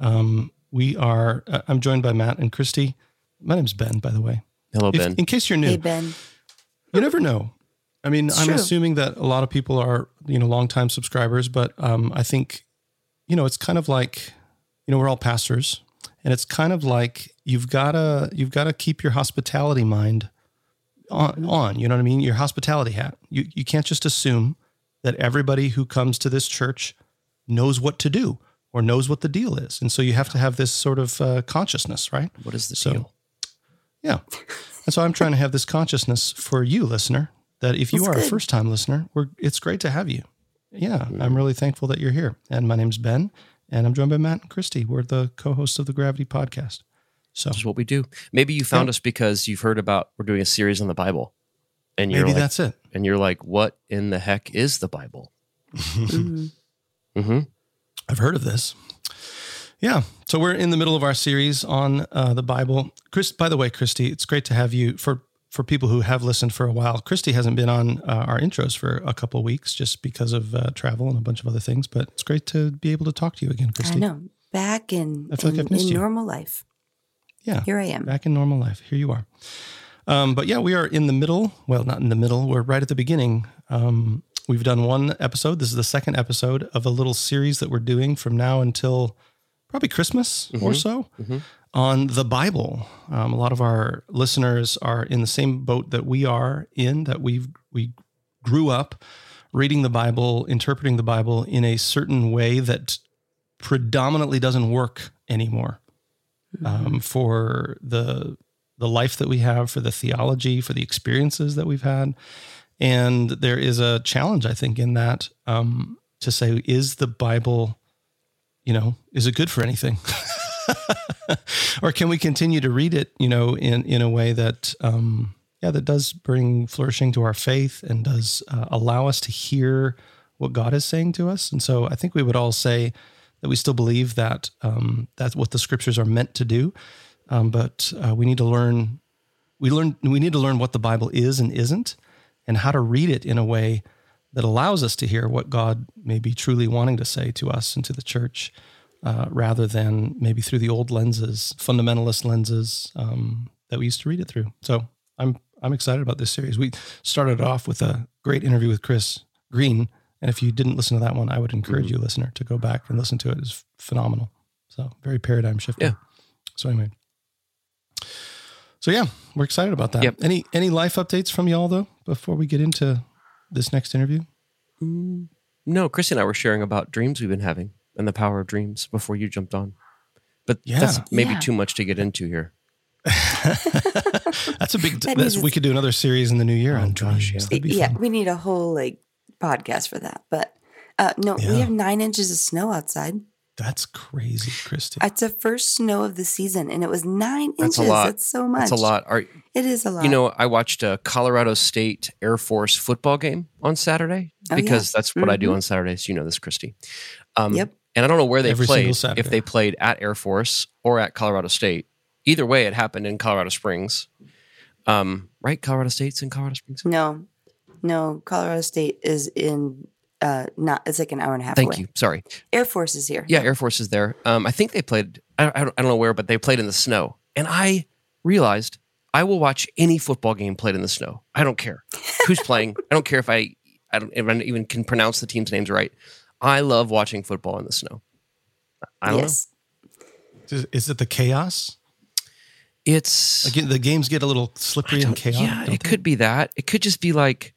Um, we are, uh, I'm joined by Matt and Christy. My name's Ben, by the way. Hello, If- Ben. in case you're new, Hey, Ben. you never know. I mean, It's I'm true. assuming that a lot of people are, you know, longtime subscribers, but um, I think, you know, it's kind of like, you know, we're all pastors, and it's kind of like you've gotta you've gotta keep your hospitality mind on. on you know what I mean? Your hospitality hat. You you can't just assume that everybody who comes to this church knows what to do or knows what the deal is, and so you have to have this sort of uh, consciousness, right? what is the So- deal? Yeah. And so I'm trying to have this consciousness for you, listener, that if you That's are a first time listener, we're, it's great to have you. Yeah. Mm. I'm really thankful that you're here. And my name's Ben, and I'm joined by Matt and Christy. We're the co hosts of the Gravity Podcast. So This is what we do. Maybe you found Yeah. us because you've heard about we're doing a series on the Bible, and you're maybe like, that's it. and you're like, what in the heck is the Bible? Mhm. Mm-hmm. I've heard of this. Yeah. So we're in the middle of our series on uh, the Bible. Chris, by the way, Christy, it's great to have you for for people who have listened for a while. Christy hasn't been on uh, our intros for a couple of weeks just because of uh, travel and a bunch of other things, but it's great to be able to talk to you again, Christy. I know. Back in, I feel like I've missed in you. normal life. Yeah. Here I am. Back in normal life. Here you are. Um, but yeah, we are in the middle. Well, not in the middle. We're right at the beginning. Um, we've done one episode. This is the second episode of a little series that we're doing from now until probably Christmas or so mhm. on the Bible. Um, a lot of our listeners are in the same boat that we are in. That we we grew up reading the Bible, interpreting the Bible in a certain way that predominantly doesn't work anymore um, for the the life that we have, for the theology, for the experiences that we've had, and there is a challenge, I think, in that um, to say, is the Bible, you know, is it good for anything? or can we continue to read it, you know, in in a way that, um, yeah, that does bring flourishing to our faith and does uh, allow us to hear what God is saying to us? And so, I think we would all say that we still believe that um, that's what the scriptures are meant to do, um, but uh, we need to learn. We learn. We need to learn what the Bible is and isn't, and how to read it in a way that allows us to hear what God may be truly wanting to say to us and to the church, uh, rather than maybe through the old lenses, fundamentalist lenses um, that we used to read it through. So I'm I'm excited about this series. We started off with a great interview with Chris Green, and if you didn't listen to that one, I would encourage you, listener, to go back and listen to it. It's phenomenal. So very paradigm shifting. Yeah. So anyway. So yeah, we're excited about that. Yep. Any any life updates from y'all though before we get into this next interview? Mm, no, Christy and I were sharing about dreams we've been having and the power of dreams before you jumped on. But Yeah. that's maybe Yeah. too much to get into here. that's a big. That That's, we could do another series in the new year Oh, on gosh, dreams. yeah. Yeah, we need a whole like podcast for that. But uh, no, Yeah. we have nine inches of snow outside. That's crazy, Christy. It's the first snow of the season, and it was nine That's a inches. lot. That's so much. That's a lot. Are, It is a lot. you know, I watched a Colorado State Air Force football game on Saturday Oh, yeah. because that's what I do Mhm. on Saturdays. You know this, Christy. Um, Yep. And I don't know where they Every played, if they played at Air Force or at Colorado State. Either way, it happened in Colorado Springs. Um, right? Colorado State's in Colorado Springs. no, no. Colorado State is in uh not. It's like an hour and a half. Thank away. you. Sorry. Air Force is here. Yeah, Air Force is there. Um, I think they played. I, I, don't, I don't know where, but they played in the snow. And I realized I will watch any football game played in the snow. I don't care who's playing. I don't care if I I don't even can pronounce the team's names right. I love watching football in the snow. I don't yes. know. Is, is it the chaos? It's Again, the games get a little slippery and chaotic. yeah, it they? could be that. It could just be like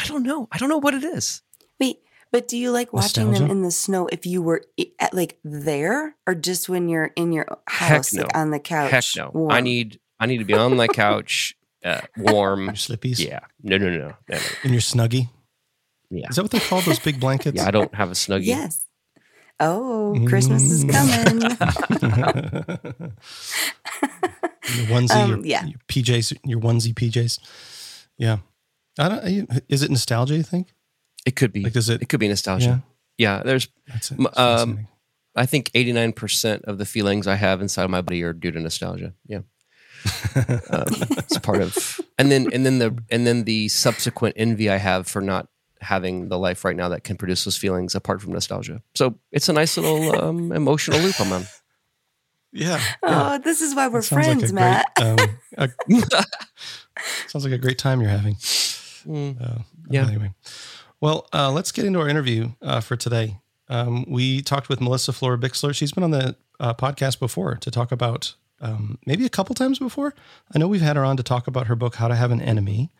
I don't know. I don't know what it is. Wait, but do you like watching them in the snow if you were at like there or just when you're in your house, no. like on the couch? Heck no. I need I need to be on my couch, uh, warm. Your slippies. Yeah. No, no, no, no, no. no. In your snuggie. Yeah. Is that what they call those big blankets? Yeah, I don't have a snuggie. Yes. Oh, Christmas is Mm. coming. your onesie, Um, your, yeah. your PJs, your onesie PJs. Yeah. I don't. Is it nostalgia? You think? It could be. Like, is it- It could be nostalgia. Yeah. there's. That's it. Um. I think 89 percent of the feelings I have inside of my body are due to nostalgia. Yeah. um, it's part of, and then and then the and then the subsequent envy I have for not having the life right now that can produce those feelings apart from nostalgia. So it's a nice little um, emotional loop I'm on. yeah. oh, this is why we're That sounds like friends, Matt. Great, um, a- sounds like a great time you're having. Mm. Uh, Yeah. Anyway, well, uh, let's get into our interview uh, for today. Um, we talked with Melissa Florer-Bixler. She's been on the uh, podcast before to talk about um, maybe a couple times before. I know we've had her on to talk about her book, How to Have an Enemy.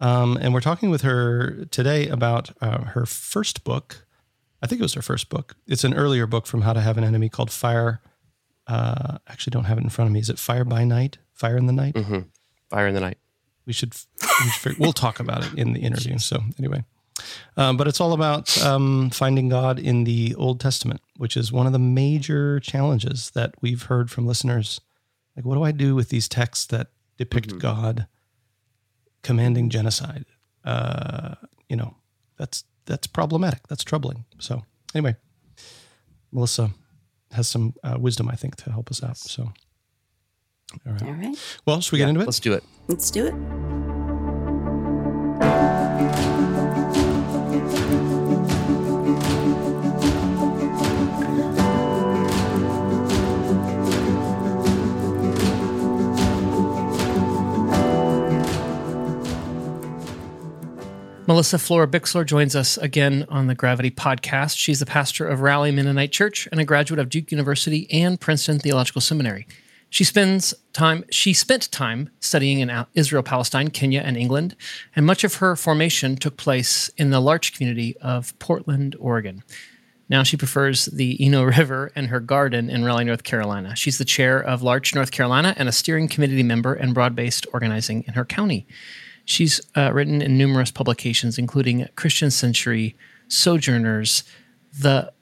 Um, and we're talking with her today about uh, her first book. I think it was her first book. It's an earlier book from How to Have an Enemy called Fire. Uh, actually, don't have it in front of me. Is it Fire by Night? Fire in the Night? hmm Fire in the night. We should, we should we'll talk about it in the interview. So anyway, um, but it's all about um, finding God in the Old Testament, which is one of the major challenges that we've heard from listeners. Like, what do I do with these texts that depict God commanding genocide? Uh, you know, that's that's problematic. That's troubling. So anyway, Melissa has some uh, wisdom, I think, to help us out. So, all right. All right, Well, should we get into it? Let's do it. let's do it. Melissa Florer-Bixler joins us again on the Gravity Podcast. She's the pastor of Raleigh Mennonite Church and a graduate of Duke University and Princeton Theological Seminary. She spends time. She spent time studying in Israel, Palestine, Kenya, and England, and much of her formation took place in the L'Arche community of Portland, Oregon. Now she prefers the Eno River and her garden in Raleigh, North Carolina. She's the chair of L'Arche, North Carolina, and a steering committee member and broad-based organizing in her county. She's uh, written in numerous publications, including Christian Century, Sojourners, The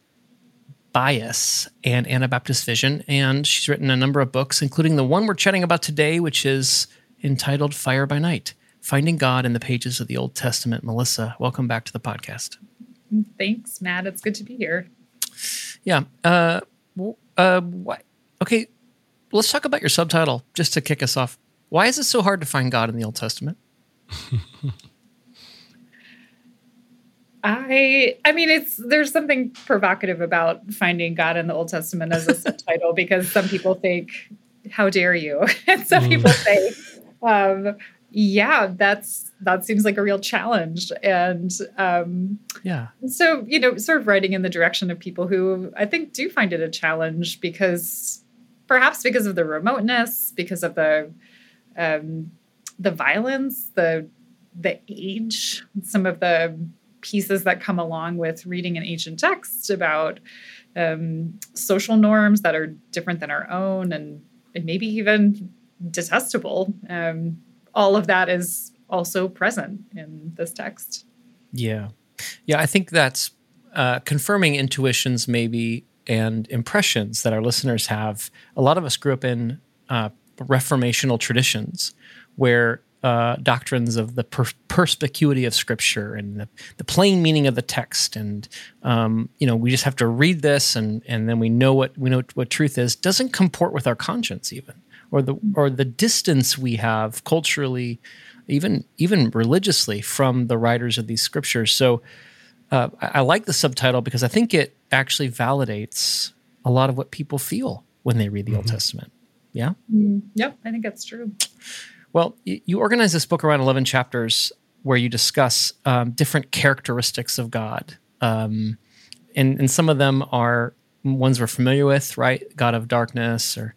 Bias, and Anabaptist Vision. And she's written a number of books, including the one we're chatting about today, which is entitled Fire by Night Finding God in the Pages of the Old Testament. Melissa, welcome back to the podcast. Thanks, Matt. It's good to be here. Yeah. Uh, w- uh, why, okay, let's talk about your subtitle just to kick us off. Why is it so hard to find God in the Old Testament? I I mean it's there's something provocative about finding God in the Old Testament as a subtitle because some people think, how dare you? and some people say, um, yeah, that's that seems like a real challenge. And um, Yeah. so, you know, sort of writing in the direction of people who I think do find it a challenge because perhaps because of the remoteness, because of the um, the violence, the the age, some of the pieces that come along with reading an ancient text about um, social norms that are different than our own and, and maybe even detestable. Um, all of that is also present in this text. Yeah. Yeah. I think that's uh, confirming intuitions, maybe, and impressions that our listeners have. A lot of us grew up in uh, reformational traditions where uh, doctrines of the per- perspicuity of Scripture and the, the plain meaning of the text, and um, you know, we just have to read this, and and then we know what we know what truth is. Doesn't comport with our conscience, even, or the or the distance we have culturally, even even religiously, from the writers of these scriptures. So, uh, I, I like the subtitle because I think it actually validates a lot of what people feel when they read the Old Testament. Yeah. Yep, I think that's true. Well, you organize this book around 11 chapters. where you discuss um, different characteristics of God. Um, and, and some of them are ones we're familiar with, right? God of darkness, or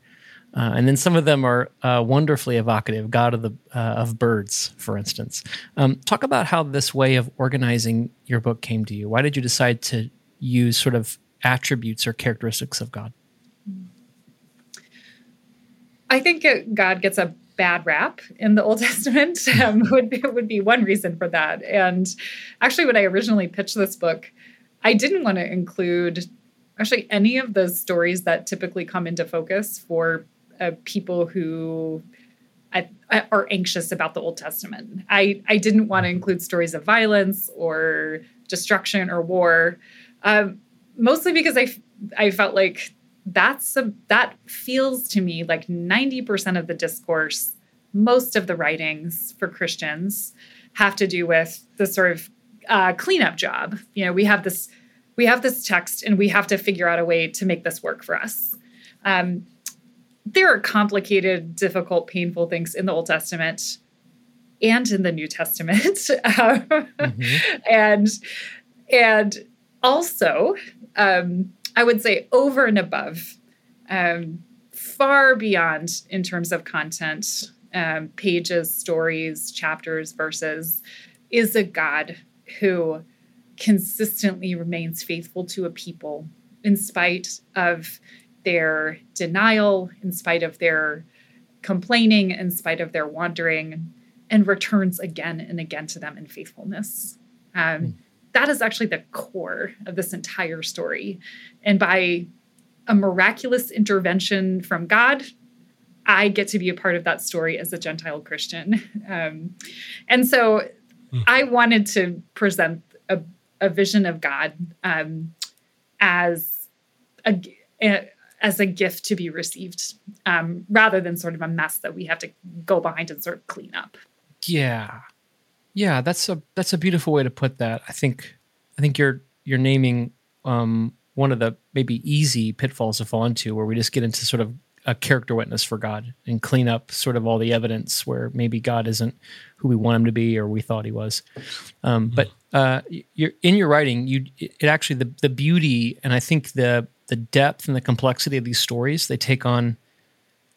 uh, and then some of them are uh, wonderfully evocative. God of the uh, of birds, for instance. Um, talk about how this way of organizing your book came to you. Why did you decide to use sort of attributes or characteristics of God? I think God gets a bad rap in the Old Testament um, would be, would be one reason for that. And actually, when I originally pitched this book, I didn't want to include actually any of the stories that typically come into focus for uh, people who I, I are anxious about the Old Testament. I, I didn't want to include stories of violence or destruction or war, um, mostly because I, I felt like that's a, that feels to me like 90% of the discourse, most of the writings for Christians have to do with the sort of uh, cleanup job. You know, we have this we have this text and we have to figure out a way to make this work for us. Um, there are complicated, difficult, painful things in the Old Testament and in the New Testament, mm-hmm. and and also um, I would say over and above, um, far beyond in terms of content, um, pages, stories, chapters, verses, is a God who consistently remains faithful to a people in spite of their denial, in spite of their complaining, in spite of their wandering, and returns again and again to them in faithfulness. Um, mm that is actually the core of this entire story. And by a miraculous intervention from God, I get to be a part of that story as a Gentile Christian. Um, and so mm. I wanted to present a, a vision of God um, as a, a, as a gift to be received, um, rather than sort of a mess that we have to go behind and sort of clean up. Yeah, yeah, that's a that's a beautiful way to put that. I think I think you're you're naming um, one of the maybe easy pitfalls to fall into, where we just get into sort of a character witness for God and clean up sort of all the evidence where maybe God isn't who we want him to be or we thought he was. Um, but uh, you're, in your writing, you it actually the the beauty and I think the the depth and the complexity of these stories they take on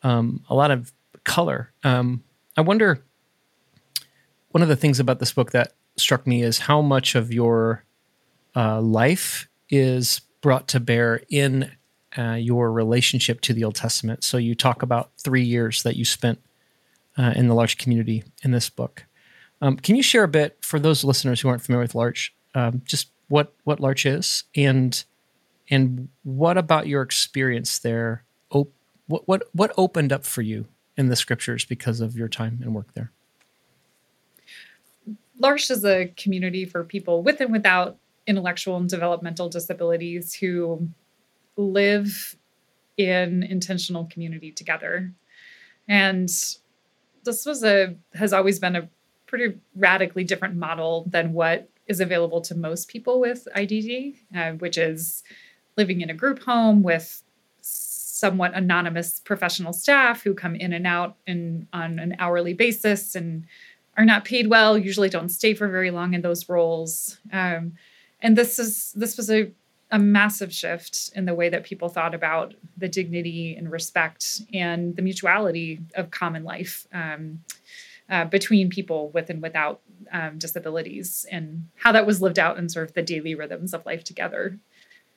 um, a lot of color. Um, I wonder one of the things about this book that struck me is how much of your uh, life is brought to bear in uh, your relationship to the Old Testament. So you talk about three years that you spent uh, in the L'Arche community in this book. Um, can you share a bit for those listeners who aren't familiar with L'Arche, um, just what what L'Arche is and and what about your experience there? Op- what what what opened up for you in the scriptures because of your time and work there? L'Arche is a community for people with and without intellectual and developmental disabilities who live in intentional community together. And this was a has always been a pretty radically different model than what is available to most people with IDD, uh, which is living in a group home with somewhat anonymous professional staff who come in and out in, on an hourly basis and are not paid well, usually don't stay for very long in those roles. Um, and this is this was a, a massive shift in the way that people thought about the dignity and respect and the mutuality of common life um, uh, between people with and without um, disabilities and how that was lived out in sort of the daily rhythms of life together.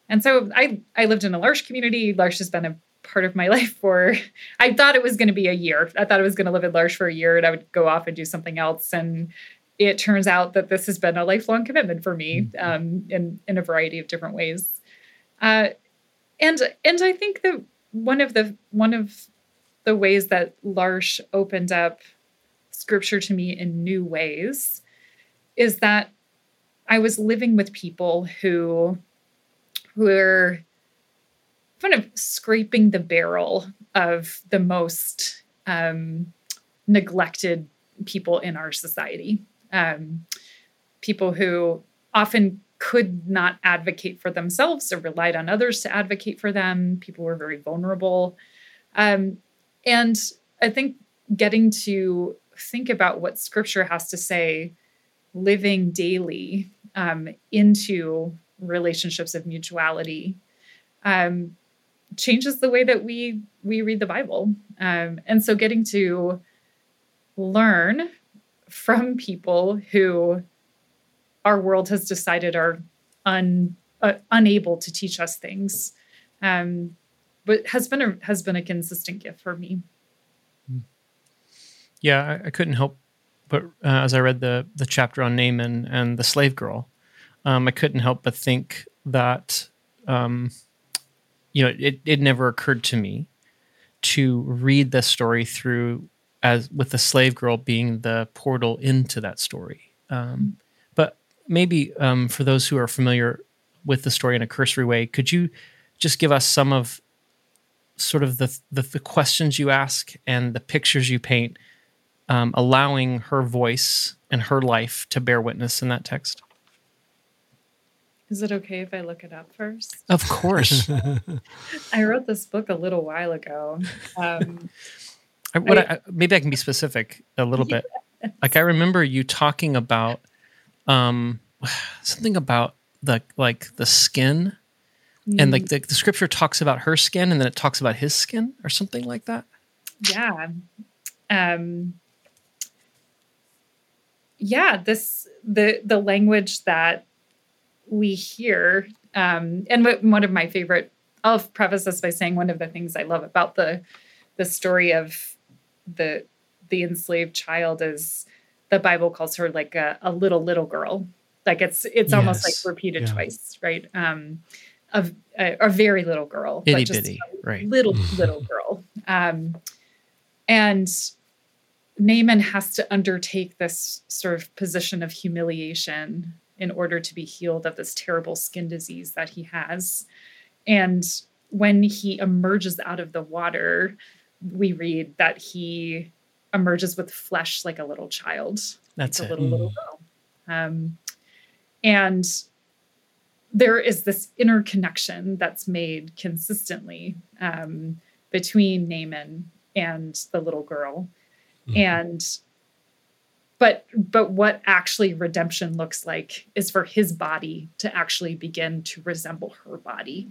And so I I lived in a large community. L'Arche has been a part of my life for I thought it was going to be a year. I thought I was going to live at L'Arche for a year and I would go off and do something else. And it turns out that this has been a lifelong commitment for me mm-hmm. um, in in a variety of different ways. Uh, and and I think that one of the one of the ways that L'Arche opened up scripture to me in new ways is that I was living with people who were kind of scraping the barrel of the most um, neglected people in our society. Um, people who often could not advocate for themselves or relied on others to advocate for them. People were very vulnerable. Um, and I think getting to think about what scripture has to say living daily um, into relationships of mutuality um, changes the way that we we read the Bible. Um, and so getting to learn from people who our world has decided are un, uh, unable to teach us things um, but has been a has been a consistent gift for me Yeah, I, I couldn't help but uh, as I read the the chapter on Naaman and the slave girl, um, I couldn't help but think that um, you know it it never occurred to me to read the story through as with the slave girl being the portal into that story. Um, but maybe um, for those who are familiar with the story in a cursory way, could you just give us some of sort of the the, the questions you ask and the pictures you paint, um, allowing her voice and her life to bear witness in that text? Is it okay if i look it up first Of course. i wrote this book a little while ago um, I, what I, maybe I can be specific a little bit. Like I remember you talking about um, something about the like the skin, and like the, the scripture talks about her skin, and then it talks about his skin, or something like that. yeah um yeah this the the language that we hear um and what- one of my favorite i'll preface this by saying one of the things i love about the the story of the the enslaved child is the bible calls her like a, a little little girl like it's it's almost like repeated Yeah. twice right um of a, a very little girl Itty bitty, right? little little girl um and Naaman has to undertake this sort of position of humiliation in order to be healed of this terrible skin disease that he has. And when he emerges out of the water, we read that he emerges with flesh like a little child, That's like it. a little little girl. Um, and there is this interconnection that's made consistently um, between Naaman and the little girl, and but but what actually redemption looks like is for his body to actually begin to resemble her body,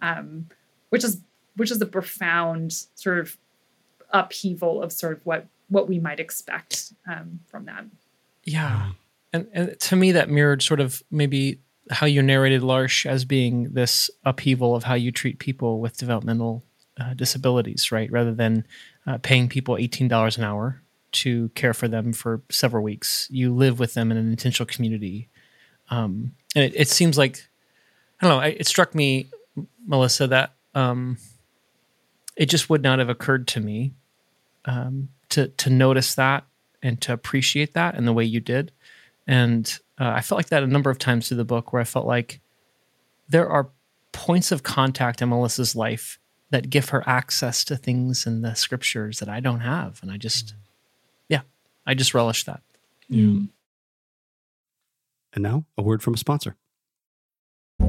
um, which is which is a profound sort of upheaval of sort of what what we might expect um, from that. Yeah. And, and to me, that mirrored sort of maybe how you narrated L'Arche as being this upheaval of how you treat people with developmental uh, disabilities, right? Rather than uh, paying people $18 an hour to care for them for several weeks, you live with them in an intentional community. Um, and it, it seems like, I don't know, it struck me, Melissa, that um, it just would not have occurred to me um, to to notice that and to appreciate that in the way you did. And uh, I felt like that a number of times through the book, where I felt like there are points of contact in Melissa's life that give her access to things in the scriptures that I don't have, and I just, yeah, I just relish that. Yeah. And now, a word from a sponsor.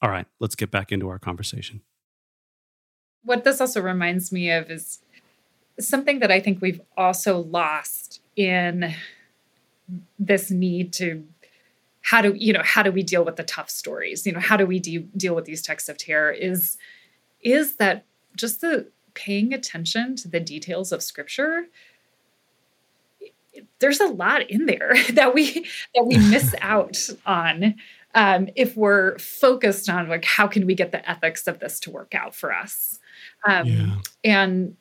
All right, let's get back into our conversation. what this also reminds me of is something that I think we've also lost in this need to how do you know how do we deal with the tough stories you know how do we de- deal with these texts of terror is is that just the paying attention to the details of scripture there's a lot in there that we that we miss out on um, if we're focused on like how can we get the ethics of this to work out for us? Um, Yeah. and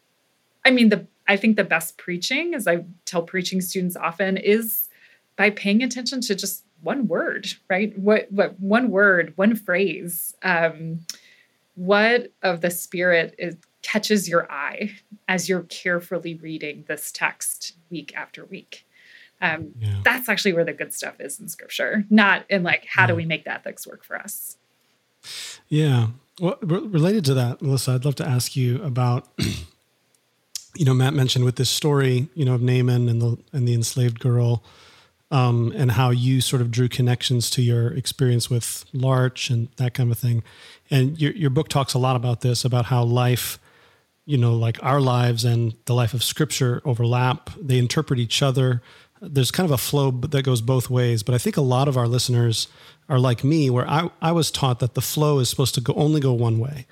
i mean the i think the best preaching as i tell preaching students often is by paying attention to just one word right? What what one word one phrase um, what of the spirit is catches your eye as you're carefully reading this text week after week um, Yeah. that's actually where the good stuff is in scripture not in like how do we make the ethics work for us Yeah. Well, re- related to that, Melissa, I'd love to ask you about. you know, Matt mentioned with this story, you know, of Naaman and the and the enslaved girl, um, and how you sort of drew connections to your experience with L'Arche and that kind of thing. And your your book talks a lot about this, about how life, you know, like our lives and the life of Scripture overlap. They interpret each other. There's kind of a flow that goes both ways. But I think a lot of our listeners are like me, where I, I was taught that the flow is supposed to go only go one way.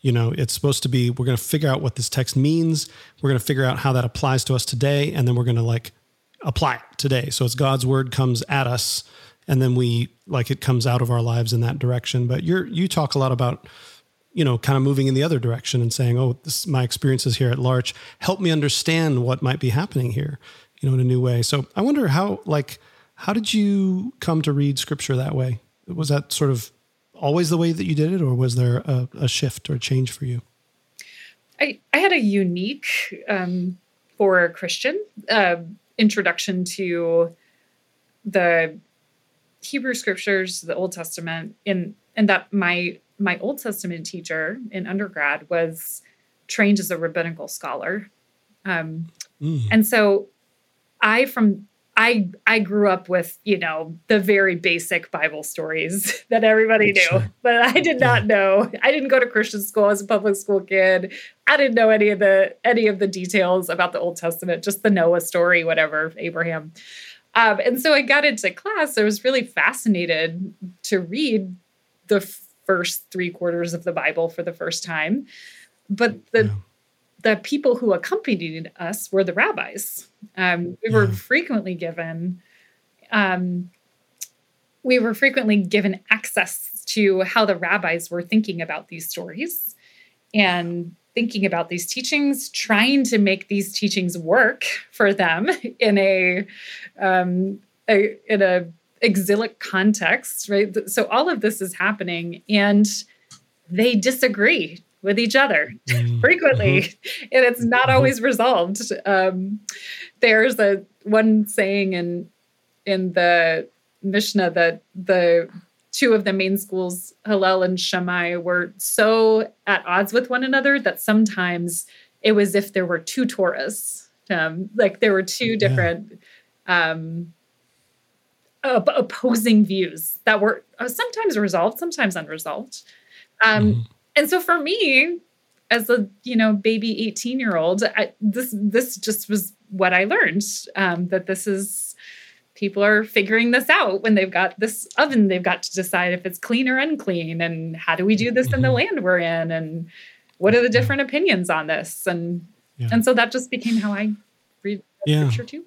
You know, it's supposed to be we're going to figure out what this text means. We're going to figure out how that applies to us today, and then we're going to like apply it today. So it's God's word comes at us, and then we like it comes out of our lives in that direction. But you're you talk a lot about you know kind of moving in the other direction and saying, oh, this my experiences here at L'Arche help me understand what might be happening here, you know, in a new way. So I wonder how like how did you come to read Scripture that way? Was that sort of always the way that you did it, or was there a, a shift or a change for you? I, I had a unique, um, for a Christian, uh, introduction to the Hebrew scriptures, the Old Testament, in and that my my Old Testament teacher in undergrad was trained as a rabbinical scholar, um, Mm. and so I from I I grew up with you know the very basic Bible stories that everybody knew, Sure. but I did not know. I didn't go to Christian school as a public school kid. I didn't know any of the any of the details about the Old Testament, just the Noah story, whatever Abraham. Um, and so I got into class. I was really fascinated to read the first three quarters of the Bible for the first time, but the Yeah. the people who accompanied us were the rabbis. Um, we were Yeah. frequently given, um, we were frequently given access to how the rabbis were thinking about these stories and thinking about these teachings, trying to make these teachings work for them in a, um, a in a exilic context, right? So all of this is happening, and they disagree with each other Mm. frequently Mm-hmm. and it's not always resolved um, there's a one saying in in the mishnah that the two of the main schools hillel and shammai were so at odds with one another that sometimes it was if there were two torahs um, like there were two different um, op- opposing views that were uh, sometimes resolved sometimes unresolved um, Mhm. And so for me as a you know baby 18 year old I, this this just was what i learned um, that this is people are figuring this out when they've got this oven they've got to decide if it's clean or unclean and how do we do this in the land we're in and what are the different opinions on this and Yeah. and so that just became how i read Yeah. scripture too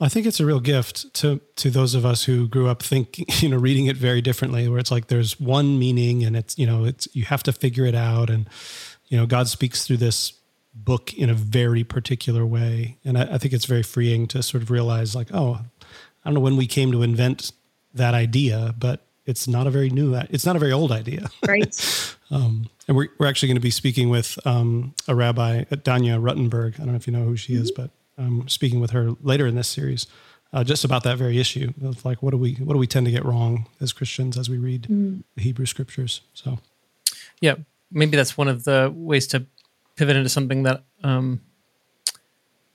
I think it's a real gift to to those of us who grew up thinking, you know, reading it very differently, where it's like there's one meaning and it's, you know, it's you have to figure it out. And, you know, God speaks through this book in a very particular way. And I, I think it's very freeing to sort of realize like, oh, I don't know when we came to invent that idea, but it's not a very new it's not a very old idea. right Um, and we're, we're actually going to be speaking with um, a rabbi, Danya Ruttenberg. I don't know if you know who she is, but um, speaking with her later in this series, uh, just about that very issue of like what do we what do we tend to get wrong as Christians as we read the Hebrew scriptures. So. Yeah, maybe that's one of the ways to pivot into something that um,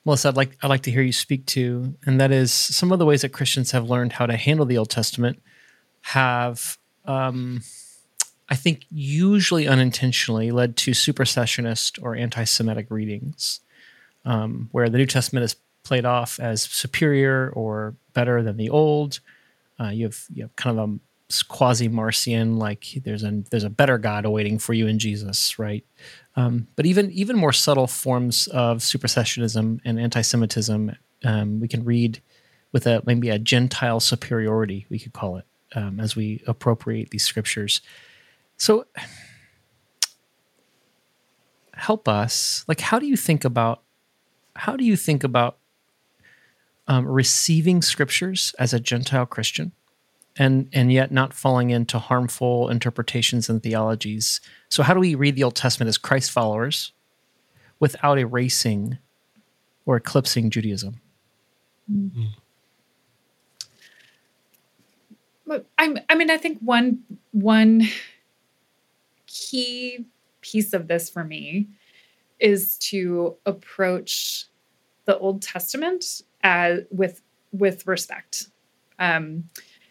Melissa, I'd like I'd like to hear you speak to, and that is some of the ways that Christians have learned how to handle the Old Testament have, um, I think, usually unintentionally led to supersessionist or anti-Semitic readings, um, where the New Testament is played off as superior or better than the Old. Uh, you have you have kind of a quasi Marcion, like there's a there's a better God awaiting for you in Jesus, right? Um, but even even more subtle forms of supersessionism and anti-Semitism, um, we can read with a maybe a Gentile superiority, we could call it, um, as we appropriate these scriptures. So, help us. Like, how do you think about how do you think about um, receiving scriptures as a Gentile Christian, and and yet not falling into harmful interpretations and theologies? So, how do we read the Old Testament as Christ followers without erasing or eclipsing Judaism? Mm-hmm. I, I mean, I think one one key piece of this for me is to approach the Old Testament as with with respect. Um,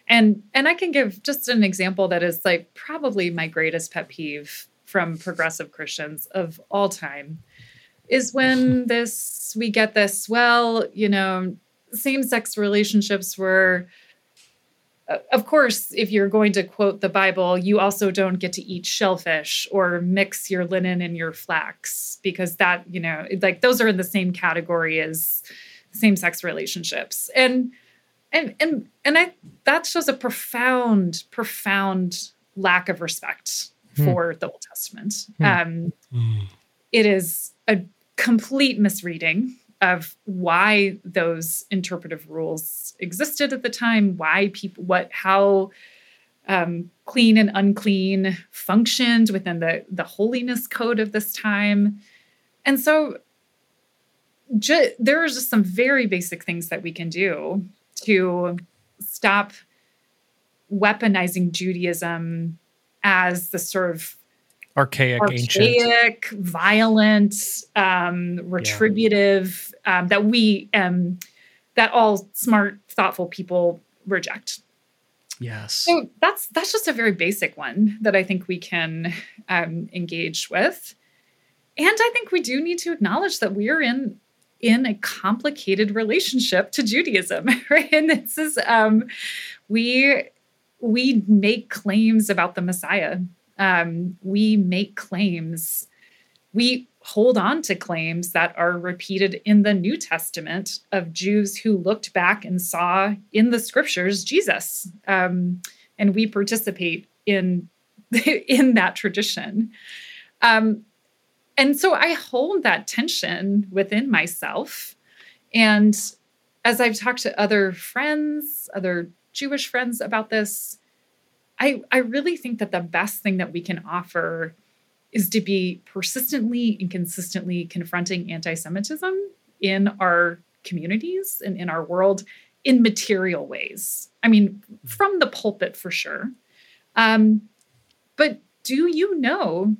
and and I can give just an example that is like probably my greatest pet peeve from progressive Christians of all time is when this we get this well, you know, same-sex relationships were of course, if you're going to quote the Bible, you also don't get to eat shellfish or mix your linen and your flax because that, you know, like those are in the same category as same-sex relationships. And and and and I that shows a profound, profound lack of respect hmm. for the Old Testament. Hmm. Um, hmm. It is a complete misreading of why those interpretive rules existed at the time, why people, what, how um, clean and unclean functioned within the the holiness code of this time, and so ju- there are just some very basic things that we can do to stop weaponizing Judaism as the sort of archaic, archaic, ancient. violent, um, retributive yeah. um, that we um, that all smart, thoughtful people reject. Yes. So that's that's just a very basic one that I think we can um, engage with, and I think we do need to acknowledge that we are in in a complicated relationship to Judaism, right? And this is um, we we make claims about the Messiah um, we make claims, we hold on to claims that are repeated in the New Testament of Jews who looked back and saw in the scriptures Jesus. Um, and we participate in, in that tradition. Um, and so I hold that tension within myself. And as I've talked to other friends, other Jewish friends about this, I, I really think that the best thing that we can offer is to be persistently and consistently confronting anti Semitism in our communities and in our world in material ways. I mean, from the pulpit for sure. Um, but do you know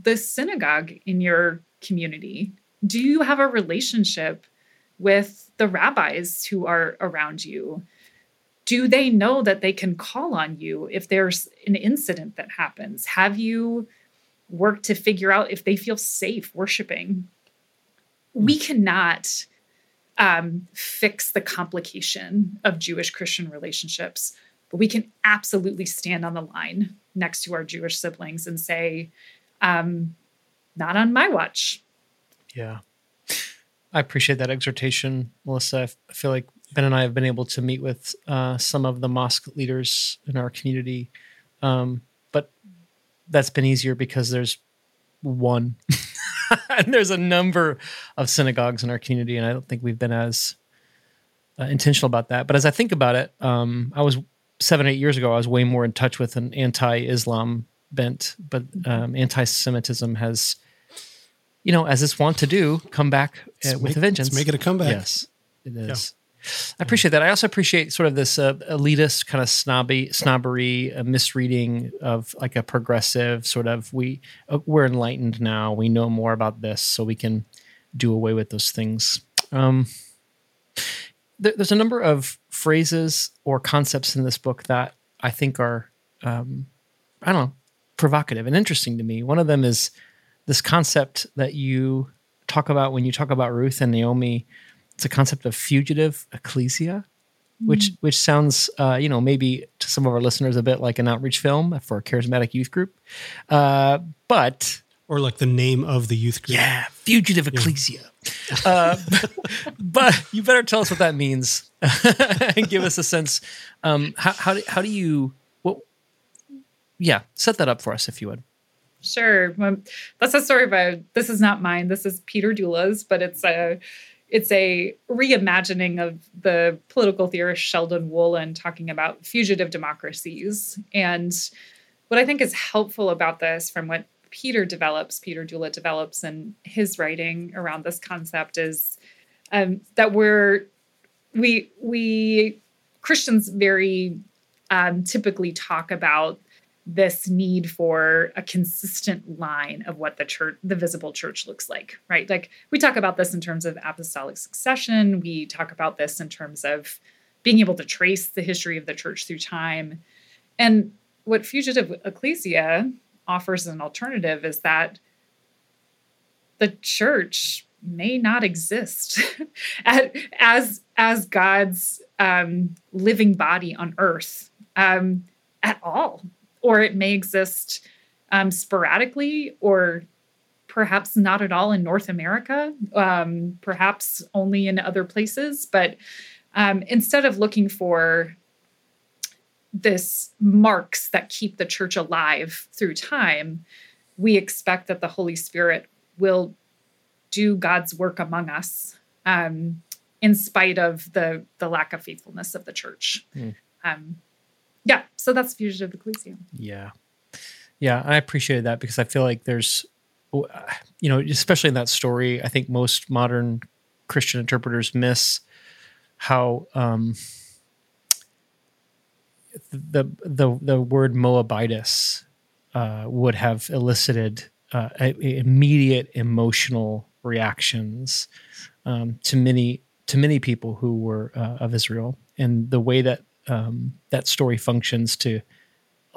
the synagogue in your community? Do you have a relationship with the rabbis who are around you? Do they know that they can call on you if there's an incident that happens? Have you worked to figure out if they feel safe worshiping? We hmm. cannot um, fix the complication of Jewish Christian relationships, but we can absolutely stand on the line next to our Jewish siblings and say, um, not on my watch. Yeah. I appreciate that exhortation, Melissa. I feel like Ben and I have been able to meet with uh, some of the mosque leaders in our community, um, but that's been easier because there's one, and there's a number of synagogues in our community, and I don't think we've been as uh, intentional about that. But as I think about it, um, I was seven, eight years ago, I was way more in touch with an anti-Islam bent, but um, anti-Semitism has, you know, as it's wont to do, come back uh, with make, a vengeance. Make it a comeback. Yes, it is. Yeah. I appreciate that. I also appreciate sort of this uh, elitist kind of snobby, snobbery, uh, misreading of like a progressive sort of we uh, we're enlightened now. We know more about this, so we can do away with those things. Um, there's a number of phrases or concepts in this book that I think are um, I don't know provocative and interesting to me. One of them is this concept that you talk about when you talk about Ruth and Naomi it's a concept of fugitive ecclesia, mm-hmm. which which sounds uh, you know maybe to some of our listeners a bit like an outreach film for a charismatic youth group, uh, but or like the name of the youth group. Yeah, fugitive ecclesia. Uh, but you better tell us what that means and give us a sense. Um, how, how, do, how do you, what, yeah, set that up for us if you would. Sure. Well, that's a story about, this is not mine. This is Peter Dula's, but it's a, it's a reimagining of the political theorist Sheldon Wolin talking about fugitive democracies. And what I think is helpful about this from what Peter develops, Peter Dula develops in his writing around this concept is um, that we're we we Christians very um, typically talk about this need for a consistent line of what the church the visible church looks like right? Like we talk about this in terms of apostolic succession. We talk about this in terms of being able to trace the history of the church through time. And what fugitive ecclesia offers as an alternative is that the church may not exist as as God's um, living body on earth um, at all, or it may exist um, sporadically, or perhaps not at all in North America, um, perhaps only in other places. But um, instead of looking for this marks that keep the church alive through time, we expect that the Holy Spirit will do God's work among us, um, in spite of the the lack of faithfulness of the church. Mm. Yeah, so that's fugitive ecclesia. Yeah, yeah, I appreciated that because I feel like there's, you know, especially in that story, I think most modern Christian interpreters miss how. Um, the the the word Moabitess uh, would have elicited uh, immediate emotional reactions um, to many to many people who were uh, of Israel, and the way that um, that story functions to,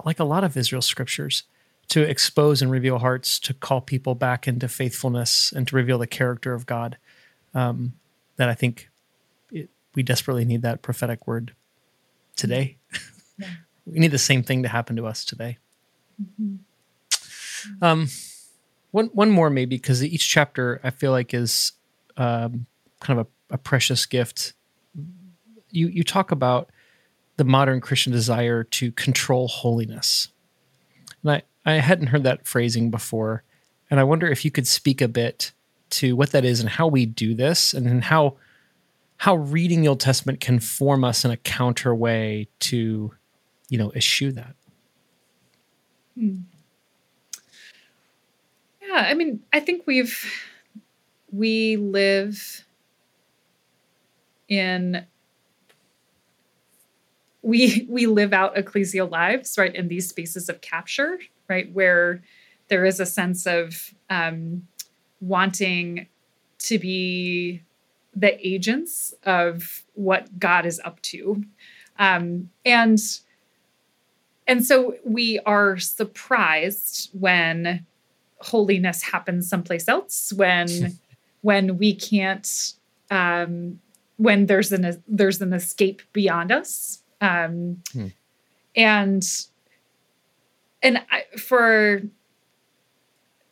like a lot of Israel scriptures, to expose and reveal hearts, to call people back into faithfulness, and to reveal the character of God. Um, that I think it, we desperately need that prophetic word today. Yeah. we need the same thing to happen to us today. Mm-hmm. Um, one one more maybe because each chapter I feel like is um, kind of a, a precious gift. You you talk about the modern Christian desire to control holiness, and I I hadn't heard that phrasing before, and I wonder if you could speak a bit to what that is and how we do this, and how how reading the Old Testament can form us in a counter way to you know, eschew that. Hmm. Yeah, I mean, I think we've we live in we we live out ecclesial lives right in these spaces of capture right where there is a sense of um, wanting to be the agents of what god is up to um, and and so we are surprised when holiness happens someplace else, when when we can't um, when there's an there's an escape beyond us. Um, hmm. and and I, for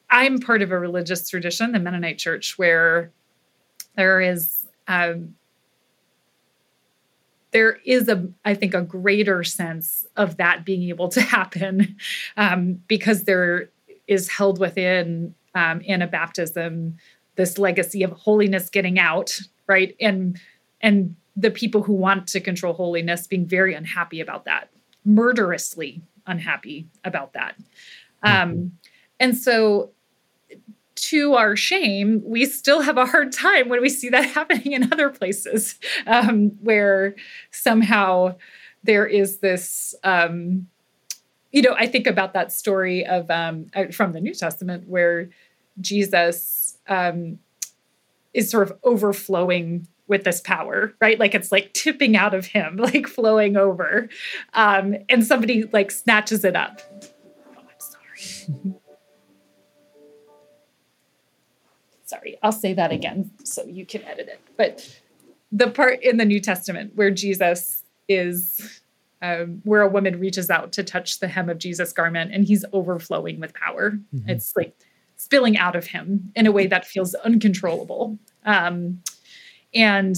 I'm part of a religious tradition, the Mennonite Church, where there is um, there is a i think a greater sense of that being able to happen um, because there is held within um, anabaptism this legacy of holiness getting out right and and the people who want to control holiness being very unhappy about that murderously unhappy about that um, and so to our shame, we still have a hard time when we see that happening in other places um, where somehow there is this. Um, you know, I think about that story of um, uh, from the New Testament where Jesus um, is sort of overflowing with this power, right? Like it's like tipping out of him, like flowing over, um, and somebody like snatches it up. Oh, I'm sorry. sorry, I'll say that again so you can edit it. But the part in the New Testament where Jesus is, um, where a woman reaches out to touch the hem of Jesus' garment and he's overflowing with power. Mm-hmm. It's like spilling out of him in a way that feels uncontrollable. Um, and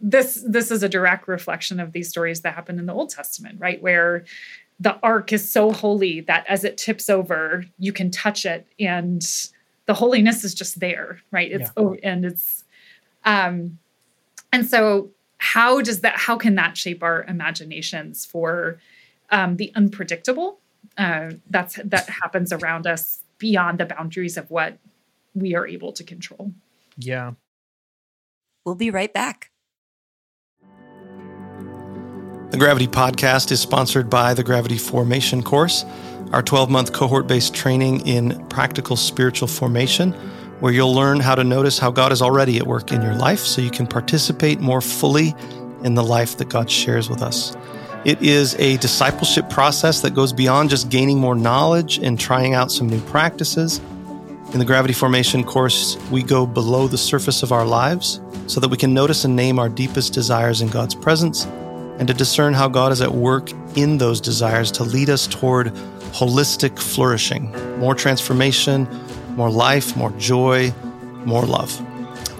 this this is a direct reflection of these stories that happen in the Old Testament, right? Where the ark is so holy that as it tips over, you can touch it and the holiness is just there, right? It's yeah. oh, and it's um and so how does that how can that shape our imaginations for um, the unpredictable uh, that's that happens around us beyond the boundaries of what we are able to control yeah we'll be right back the gravity podcast is sponsored by the gravity formation course our 12-month cohort-based training in practical spiritual formation where you'll learn how to notice how God is already at work in your life so you can participate more fully in the life that God shares with us. It is a discipleship process that goes beyond just gaining more knowledge and trying out some new practices. In the Gravity Formation course, we go below the surface of our lives so that we can notice and name our deepest desires in God's presence and to discern how God is at work in those desires to lead us toward holistic flourishing, more transformation, more life, more joy, more love.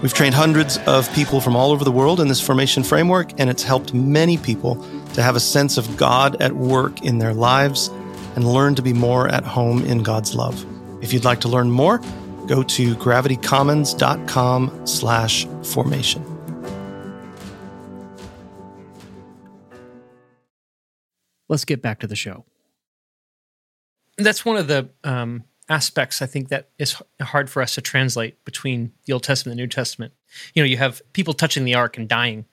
We've trained hundreds of people from all over the world in this formation framework, and it's helped many people to have a sense of God at work in their lives and learn to be more at home in God's love. If you'd like to learn more, go to gravitycommons.com slash formation. Let's get back to the show. That's one of the um, aspects I think that is hard for us to translate between the Old Testament and the New Testament. You know, you have people touching the ark and dying,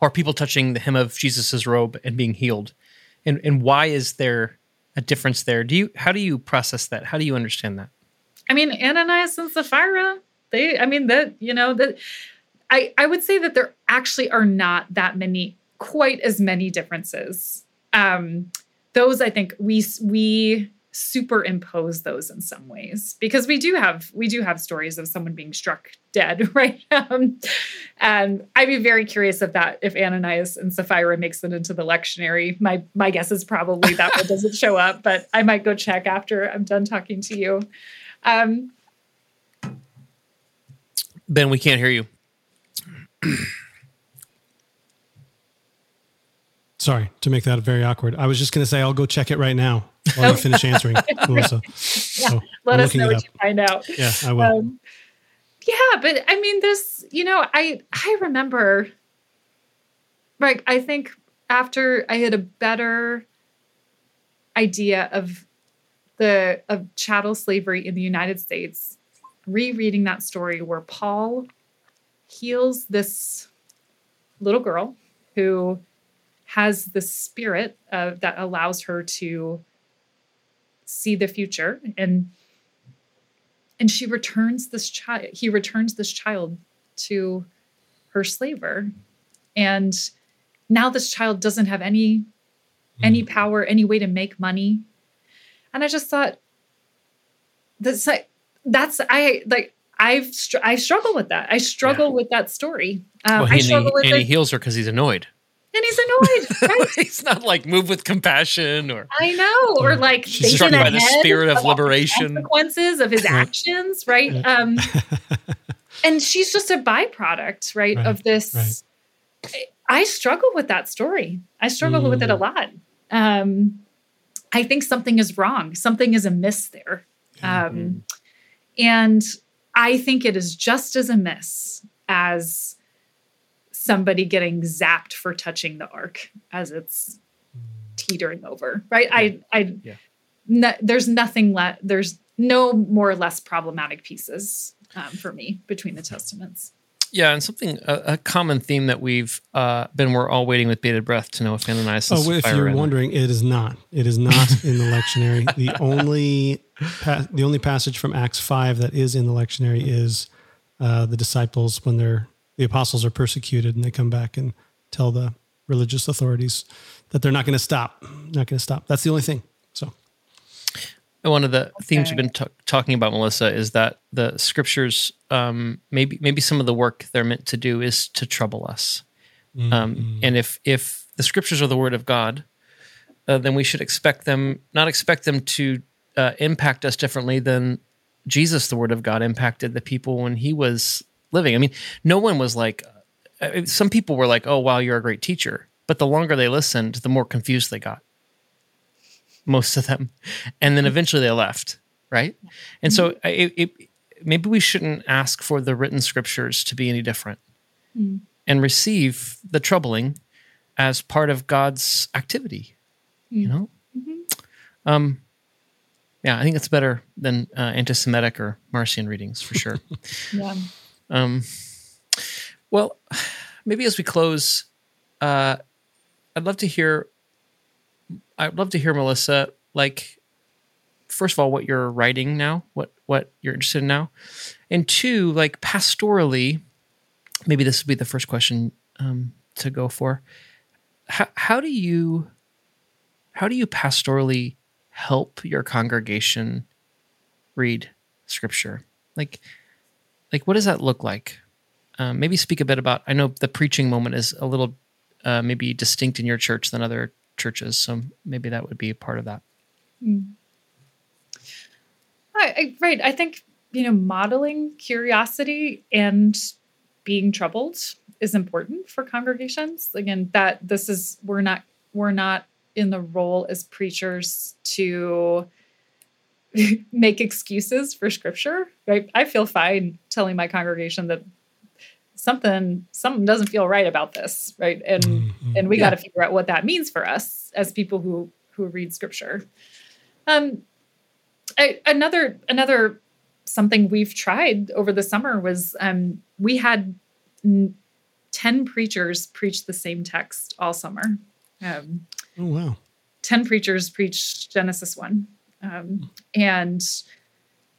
or people touching the hem of Jesus's robe and being healed. And and why is there a difference there? Do you how do you process that? How do you understand that? I mean, Ananias and Sapphira, they I mean that, you know, that I I would say that there actually are not that many quite as many differences. Um those I think we we superimpose those in some ways. Because we do have we do have stories of someone being struck dead right? Um, and i'd be very curious if that if ananias and sapphira makes it into the lectionary. My my guess is probably that one doesn't show up but i might go check after i'm done talking to you. Um, ben we can't hear you Sorry to make that very awkward. I was just going to say I'll go check it right now while you finish answering, Melissa. yeah, so let I'm us know what you find out. Yeah, I will. Um, yeah, but I mean, this, you know, I I remember, like, I think after I had a better idea of the of chattel slavery in the United States, rereading that story where Paul heals this little girl who has the spirit uh, that allows her to see the future. And and she returns this child he returns this child to her slaver. And now this child doesn't have any mm. any power any way to make money. And i just thought that's like that's i like i've str- i struggle with that. I struggle yeah. with that story. Um, well, I struggle he, with and he heals her because he's annoyed and he's annoyed. Right? he's not like move with compassion or I know, or like she's struck by the spirit of, of liberation, consequences of his actions, right? Um, and she's just a byproduct, right, right of this. Right. I, I, struggle with that story. I struggle mm. with it a mm. lot. Um, I think something is wrong. Something is amiss there, um, mm-hmm. and I think it is just as amiss as somebody getting zapped for touching the ark as it's teetering over right yeah. i i yeah. no, there's nothing less there's no more or less problematic pieces um, for me between the testaments yeah, and something a, a common theme that we've uh, been we're all waiting with bated breath to know if Ananias. Oh, if you're wondering, it is not. It is not in the lectionary. The only pa- the only passage from Acts five that is in the lectionary is uh, the disciples when they're the apostles are persecuted and they come back and tell the religious authorities that they're not going to stop, not going to stop. That's the only thing. So, one of the okay. themes we've been t- talking about, Melissa, is that the scriptures, um, maybe maybe some of the work they're meant to do is to trouble us. Mm-hmm. Um, and if if the scriptures are the word of God, uh, then we should expect them not expect them to uh, impact us differently than Jesus, the word of God, impacted the people when he was living. I mean, no one was like. uh, Some people were like, "Oh, wow, you're a great teacher," but the longer they listened, the more confused they got. Most of them, and then eventually they left. Right, and so it, it maybe we shouldn't ask for the written scriptures to be any different, Mm. and receive the troubling as part of God's activity. You know, um, yeah, I think it's better than uh, anti-Semitic or Marcion readings for sure. Yeah. Um, well, maybe as we close, uh, I'd love to hear. I'd love to hear Melissa. Like, first of all, what you're writing now, what what you're interested in now, and two, like pastorally. Maybe this would be the first question um, to go for. How how do you how do you pastorally help your congregation read scripture? Like, like what does that look like? Um, maybe speak a bit about. I know the preaching moment is a little uh, maybe distinct in your church than other churches, so maybe that would be a part of that. Mm. I, I, right. I think, you know, modeling curiosity and being troubled is important for congregations. Again, that this is, we're not, we're not in the role as preachers to make excuses for scripture, right? I feel fine telling my congregation that something something doesn't feel right about this right and and we got to figure out what that means for us as people who who read scripture um I, another another something we've tried over the summer was um we had n- 10 preachers preach the same text all summer um Oh wow. 10 preachers preached Genesis 1. Um, and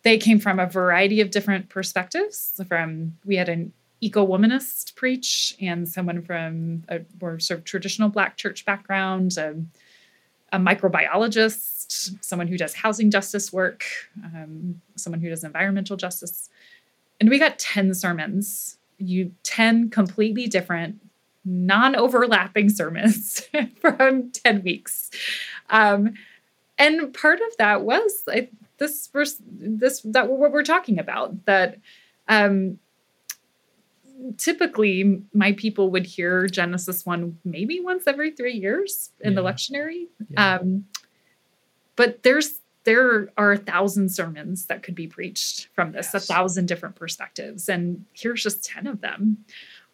they came from a variety of different perspectives. From we had an eco womanist preach, and someone from a more sort of traditional Black church background, a, a microbiologist, someone who does housing justice work, um, someone who does environmental justice. And we got 10 sermons, you 10 completely different non-overlapping sermons from 10 weeks um, and part of that was I, this was this that what we're talking about that um, typically my people would hear genesis 1 maybe once every three years in the lectionary. Um, but there's there are a thousand sermons that could be preached from this a thousand different perspectives and here's just 10 of them.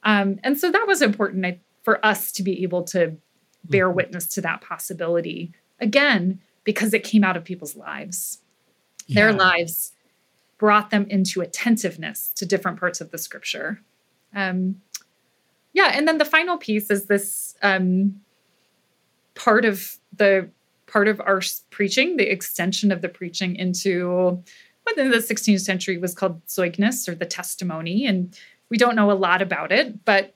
Um, and so that was important I, for us to be able to bear witness to that possibility. Again because it came out of people's lives. Their lives brought them into attentiveness to different parts of the scripture. Um, yeah and then the final piece is this um, part of the part of our preaching the extension of the preaching into what in the 16th century was called zeugnis or the testimony and we don't know a lot about it but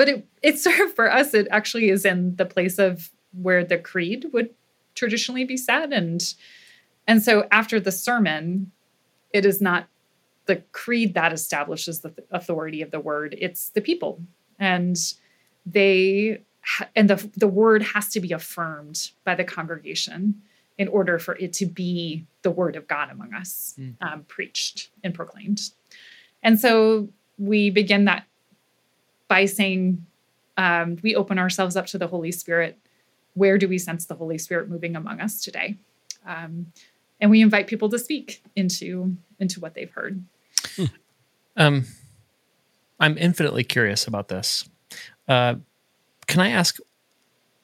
but it it's sort of for us. It actually is in the place of where the creed would traditionally be said and and so after the sermon it is not the creed that establishes the authority of the word it's the people and they and the the word has to be affirmed by the congregation in order for it to be the word of God among us, Mm. um, preached and proclaimed. And so we begin that by saying, um, we open ourselves up to the Holy Spirit. Where do we sense the Holy Spirit moving among us today? Um, and we invite people to speak into into what they've heard. Um, I'm infinitely curious about this. Uh, can I ask?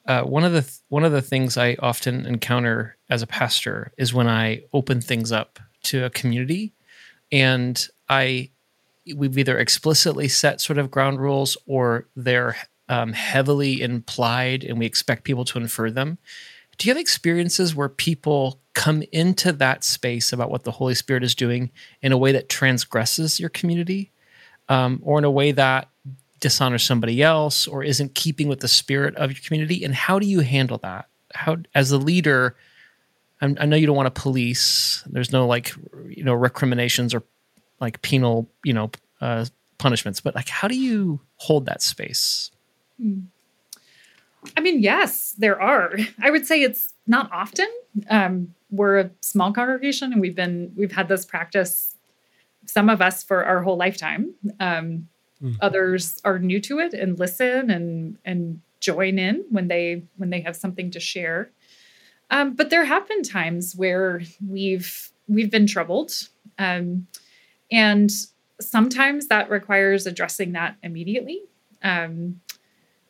Uh, one of the th- one of the things I often encounter as a pastor is when I open things up to a community, and I we've either explicitly set sort of ground rules or they're um, heavily implied, and we expect people to infer them. Do you have experiences where people come into that space about what the Holy Spirit is doing in a way that transgresses your community, um, or in a way that dishonors somebody else, or isn't keeping with the spirit of your community? And how do you handle that? How, as a leader, I know you don't want to police. There's no like, you know, recriminations or like penal, you know, uh, punishments. But like, how do you hold that space? Hmm. I mean, yes, there are. I would say it's not often. Um, we're a small congregation, and we've been we've had this practice some of us for our whole lifetime. Um, Others are new to it and listen and and join in when they when they have something to share. Um, but there have been times where we've we've been troubled, um, and sometimes that requires addressing that immediately. Um,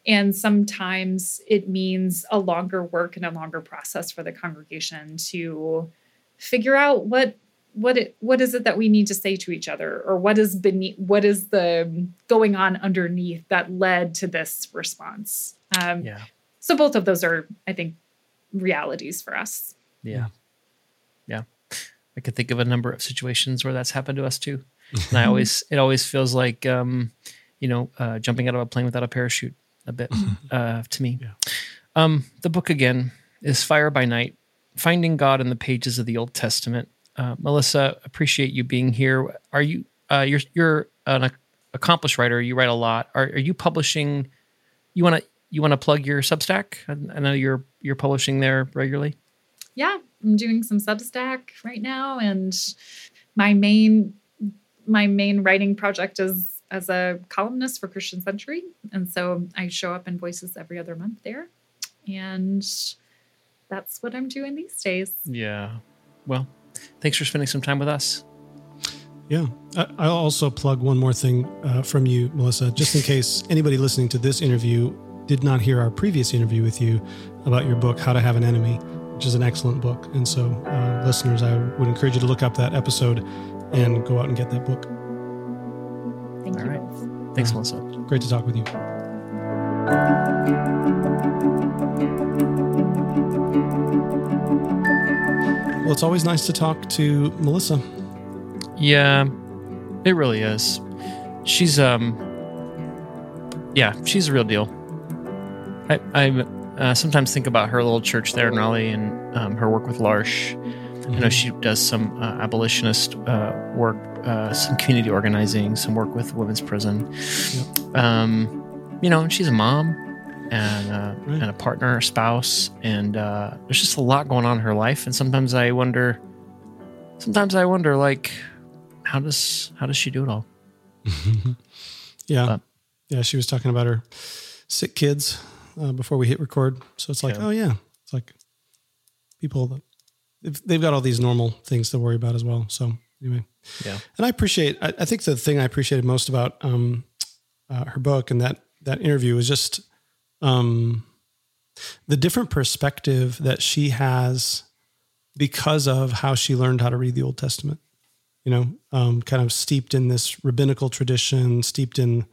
and sometimes it means a longer work and a longer process for the congregation to figure out what what it what is it that we need to say to each other or what is beneath what is the going on underneath that led to this response um, Yeah. so both of those are i think realities for us Yeah. Yeah. I could think of a number of situations where that's happened to us too. And I always, it always feels like, um, you know, uh, jumping out of a plane without a parachute a bit uh, to me. Um, the book again is Fire by Night, Finding God in the Pages of the Old Testament. Uh, Melissa, appreciate you being here. Are you, uh, you're, you're an ac- accomplished writer. You write a lot. Are, are you publishing, you want to, you want to plug your Substack? I, I know you're, you're publishing there regularly. yeah i'm doing some substack right now and my main my main writing project is as a columnist for christian century and so i show up in voices every other month there and that's what i'm doing these days Yeah. Well, thanks for spending some time with us. Yeah. I- I'll also plug one more thing uh, from you, Melissa, just in case anybody listening to this interview did not hear our previous interview with you about your book, How to Have an Enemy, which is an excellent book. And so, uh, listeners, I would encourage you to look up that episode and go out and get that book. Thank All you right. Thanks, Melissa. Great to talk with you. Well, it's always nice to talk to Melissa. Yeah, it really is. She's um, yeah, she's a real deal. I I uh, sometimes think about her little church there in Raleigh and um, her work with L'Arche. You know, she does some uh, abolitionist uh, work, uh, some community organizing, some work with women's prison. Um, you know, she's a mom and uh, Right. and a partner, a spouse, and uh, there's just a lot going on in her life. And sometimes I wonder, sometimes I wonder, like, how does how does she do it all? Yeah. Uh, yeah. She was talking about her sick kids uh, before we hit record. So it's like, Yeah. oh, yeah. It's like people that they've got all these normal things to worry about as well. So anyway. Yeah. And I appreciate, I, I think the thing I appreciated most about um, uh, her book and that, that interview was just um, the different perspective that she has because of how she learned how to read the Old Testament. You know, um, kind of steeped in this rabbinical tradition, steeped in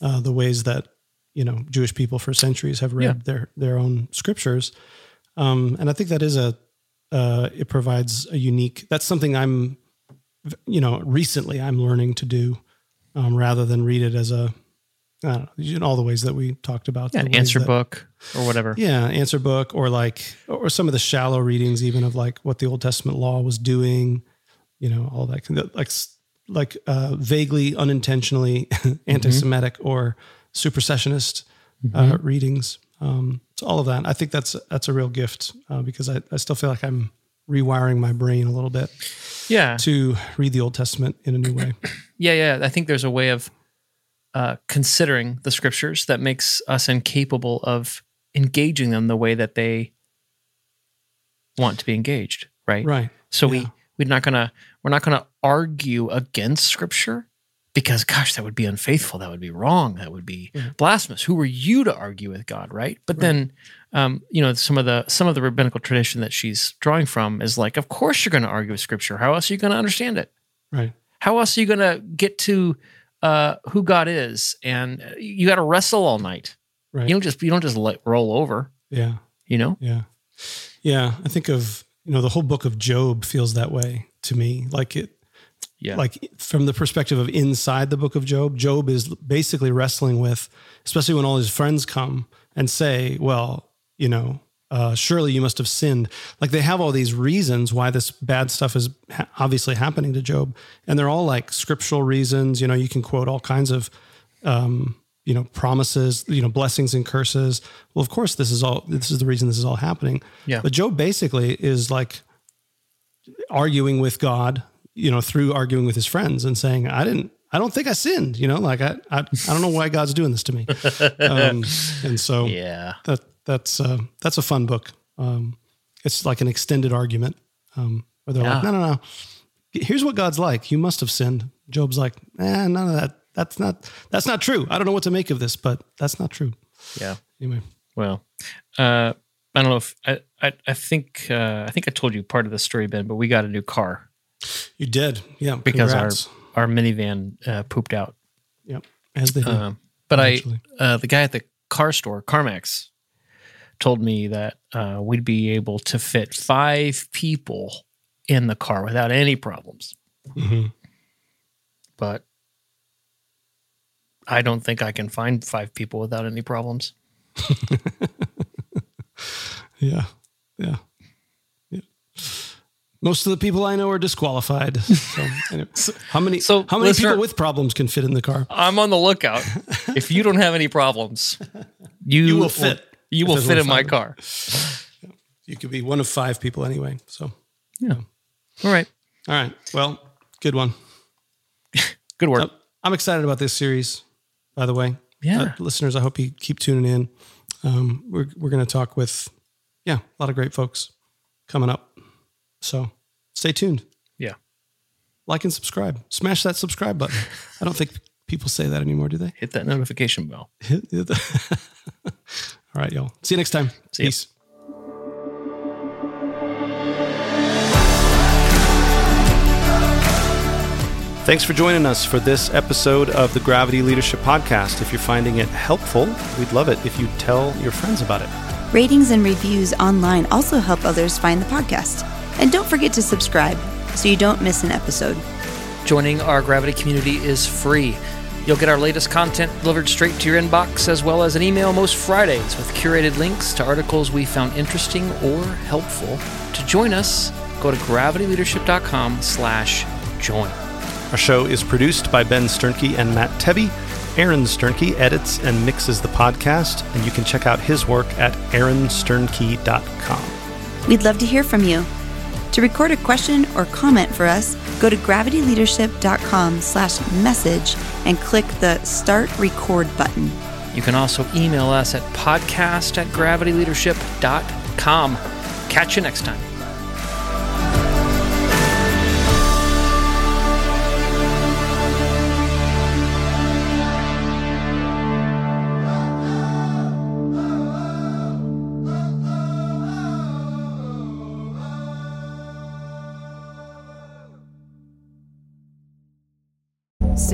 uh, the ways that you know Jewish people for centuries have read Yeah. their their own scriptures, um, and I think that is a uh, it provides a unique. That's something I'm, you know, recently I'm learning to do, um, rather than read it as a, I don't know, in all the ways that we talked about. Yeah, answer that- book or whatever. yeah, answer book or like or some of the shallow readings even of like what the Old Testament law was doing, you know, all that kind of like like uh, vaguely unintentionally anti-Semitic or supersessionist uh, readings. Um, so all of that, I think that's that's a real gift uh, because I, I still feel like I'm rewiring my brain a little bit Yeah. to read the Old Testament in a new way. Yeah, yeah. I think there's a way of uh, considering the scriptures that makes us incapable of engaging them the way that they want to be engaged, right? Right. So Yeah. we we're not gonna we're not gonna argue against scripture because gosh, that would be unfaithful. That would be wrong. That would be blasphemous. Who are you to argue with God, right? But then, um, you know, some of the some of the rabbinical tradition that she's drawing from is like, of course you're going to argue with scripture. How else are you going to understand it? Right. How else are you going to get to uh, who God is? And uh, you got to wrestle all night. Right. You don't just you don't just let roll over. Yeah. You know. Yeah. Yeah. I think of, you know, the whole book of Job feels that way to me. Like it, Yeah. like from the perspective of inside the book of Job, Job is basically wrestling with, especially when all his friends come and say, well, you know, uh, surely you must have sinned. Like they have all these reasons why this bad stuff is ha- obviously happening to Job. And they're all like scriptural reasons. You know, you can quote all kinds of, um, you know, promises, you know, blessings and curses. Well, of course, this is all, this is the reason this is all happening. Yeah. But Job basically is like arguing with God, you know, through arguing with his friends and saying, I didn't, I don't think I sinned, you know, like I, I, I don't know why God's doing this to me. Um, and so Yeah. that, that's, uh, that's a fun book. Um, it's like an extended argument, um, where they're like, no, no, no, here's what God's like. You must have sinned. Job's like, eh, none of that. That's not, that's not true. I don't know what to make of this, but that's not true. Yeah. Anyway. Well, uh, I don't know if I, I, I think uh, I think I told you part of the story, Ben, but we got a new car You did. Yeah. because congrats. our our minivan uh, pooped out. Yep. As they do. Um, but eventually. I, uh, the guy at the car store, CarMax, told me that uh, we'd be able to fit five people in the car without any problems. Mhm. But I don't think I can find five people without any problems. Yeah. Yeah. Yeah. Most of the people I know are disqualified. So, anyway, how many? So, how many listener- people with problems can fit in the car? I'm on the lookout. if you don't have any problems, you, You will fit. You will fit in my car. You could be one of five people anyway. So, Yeah. All right. all right. Well, good one. Good work. I'm excited about this series. By the way, Yeah. Uh, listeners, I hope you keep tuning in. Um, we're we're going to talk with, yeah, a lot of great folks coming up. So, stay tuned. Yeah. Like and subscribe. Smash that subscribe button. I don't think people say that anymore, do they? Hit that notification bell. All right, y'all. See you next time. See ya. Peace. Thanks for joining us for this episode of the Gravity Leadership Podcast. If you're finding it helpful, we'd love it if you tell your friends about it. Ratings and reviews online also help others find the podcast. And don't forget to subscribe so you don't miss an episode. Joining our Gravity community is free. You'll get our latest content delivered straight to your inbox, as well as an email most Fridays with curated links to articles we found interesting or helpful. To join us, go to gravityleadership.com slash join. Our show is produced by Ben Sternke and Matt Tebbe. Aaron Sternke edits and mixes the podcast, and you can check out his work at aaronsternke.com. We'd love to hear from you. To record a question or comment for us, go to gravityleadership.com slash message and click the Start Record button. You can also email us at podcast at gravityleadership.com. Catch you next time.